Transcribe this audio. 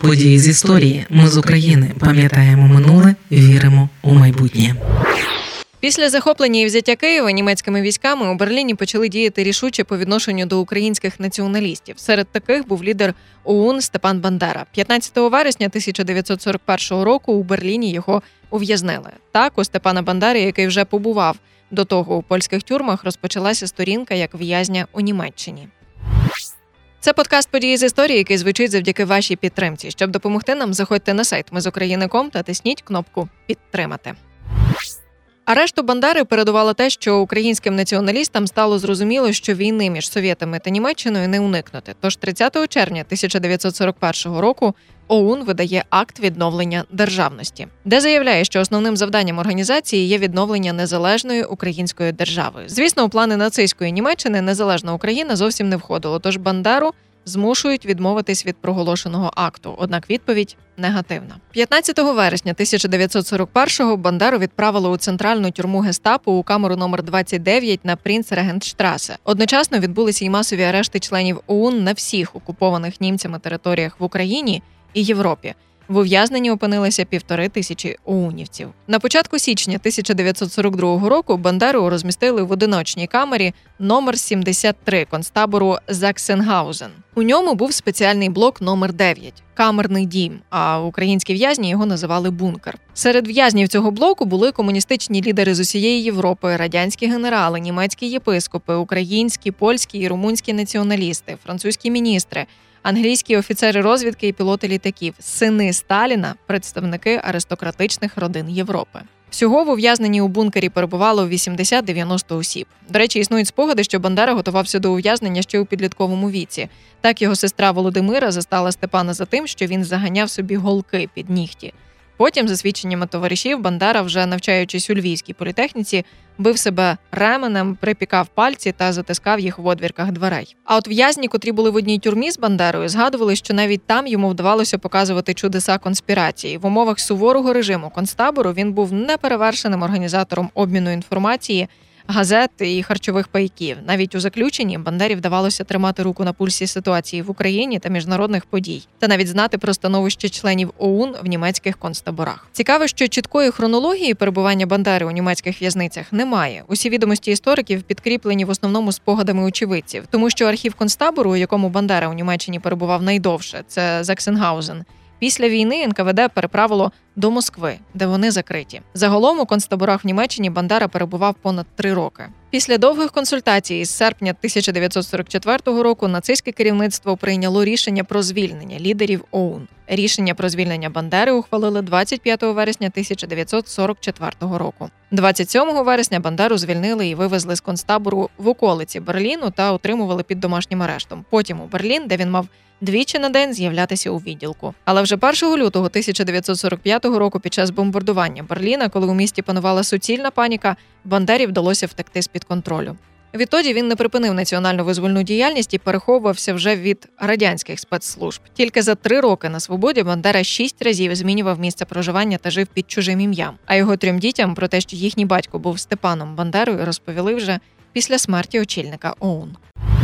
Події з історії. Ми з України пам'ятаємо минуле, віримо у майбутнє. Після захоплення і взяття Києва німецькими військами у Берліні почали діяти рішуче по відношенню до українських націоналістів. Серед таких був лідер ОУН Степан Бандера. 15 вересня 1941 року у Берліні його ув'язнили. Так у Степана Бандери, який вже побував до того у польських тюрмах, розпочалася сторінка як в'язня у Німеччині. Це подкаст події з історії, який звучить завдяки вашій підтримці. Щоб допомогти нам, заходьте на сайт Ми з України.ком та тисніть кнопку Підтримати. Арешту Бандари передувало те, що українським націоналістам стало зрозуміло, що війни між Совєтами та Німеччиною не уникнути. Тож 30 червня 1941 року ОУН видає акт відновлення державності, де заявляє, що основним завданням організації є відновлення незалежної української держави. Звісно, у плани нацистської Німеччини незалежна Україна зовсім не входило. Тож Бандару змушують відмовитись від проголошеного акту. Однак відповідь негативна. 15 вересня 1941-го Бандеру відправили у центральну тюрму гестапо у камеру номер 29 на Принц Регентштрасе. Одночасно відбулися й масові арешти членів ОУН на всіх окупованих німцями територіях в Україні і Європі. В ув'язненні опинилися півтори тисячі оунівців. На початку січня 1942 року Бандеру розмістили в одиночній камері номер 73 концтабору Заксенгаузен. У ньому був спеціальний блок номер 9 камерний дім. А українські в'язні його називали бункер. Серед в'язнів цього блоку були комуністичні лідери з усієї Європи, радянські генерали, німецькі єпископи, українські, польські і румунські націоналісти, французькі міністри англійські офіцери розвідки і пілоти літаків, сини Сталіна, представники аристократичних родин Європи. Всього в ув'язненні у бункері перебувало 80-90 осіб. До речі, існують спогади, що Бандера готувався до ув'язнення ще у підлітковому віці. Так його сестра Володимира застала Степана за тим, що він заганяв собі голки під нігті. Потім, за свідченнями товаришів, Бандера, вже навчаючись у львівській політехніці, бив себе ременем, припікав пальці та затискав їх в одвірках дверей. А от в'язні, котрі були в одній тюрмі з Бандерою, згадували, що навіть там йому вдавалося показувати чудеса конспірації. В умовах суворого режиму концтабору він був неперевершеним організатором обміну інформації газет і харчових пайків. Навіть у заключенні Бандері вдавалося тримати руку на пульсі ситуації в Україні та міжнародних подій, та навіть знати про становище членів ОУН в німецьких концтаборах. Цікаво, що чіткої хронології перебування Бандери у німецьких в'язницях немає. Усі відомості істориків підкріплені в основному спогадами очевидців, тому що архів концтабору, у якому Бандера у Німеччині перебував найдовше, це Заксенгаузен. Після війни НКВД переправило до Москви, де вони закриті. Загалом у концтаборах в Німеччині Бандера перебував понад три роки. Після довгих консультацій з серпня 1944 року нацистське керівництво прийняло рішення про звільнення лідерів ОУН. Рішення про звільнення Бандери ухвалили 25 вересня 1944 року. 27 вересня Бандеру звільнили і вивезли з концтабору в околиці Берліну та утримували під домашнім арештом. Потім у Берлін, де він мав двічі на день з'являтися у відділку. Але вже 1 лютого 1945 року, під час бомбардування Берліна, коли у місті панувала суцільна паніка, Бандері вдалося втекти з під контролю. Відтоді він не припинив національну визвольну діяльність і переховувався вже від радянських спецслужб. Тільки за три роки на свободі Бандера шість разів змінював місце проживання та жив під чужим ім'ям. А його трьом дітям про те, що їхній батько був Степаном Бандерою, розповіли вже після смерті очільника ОУН.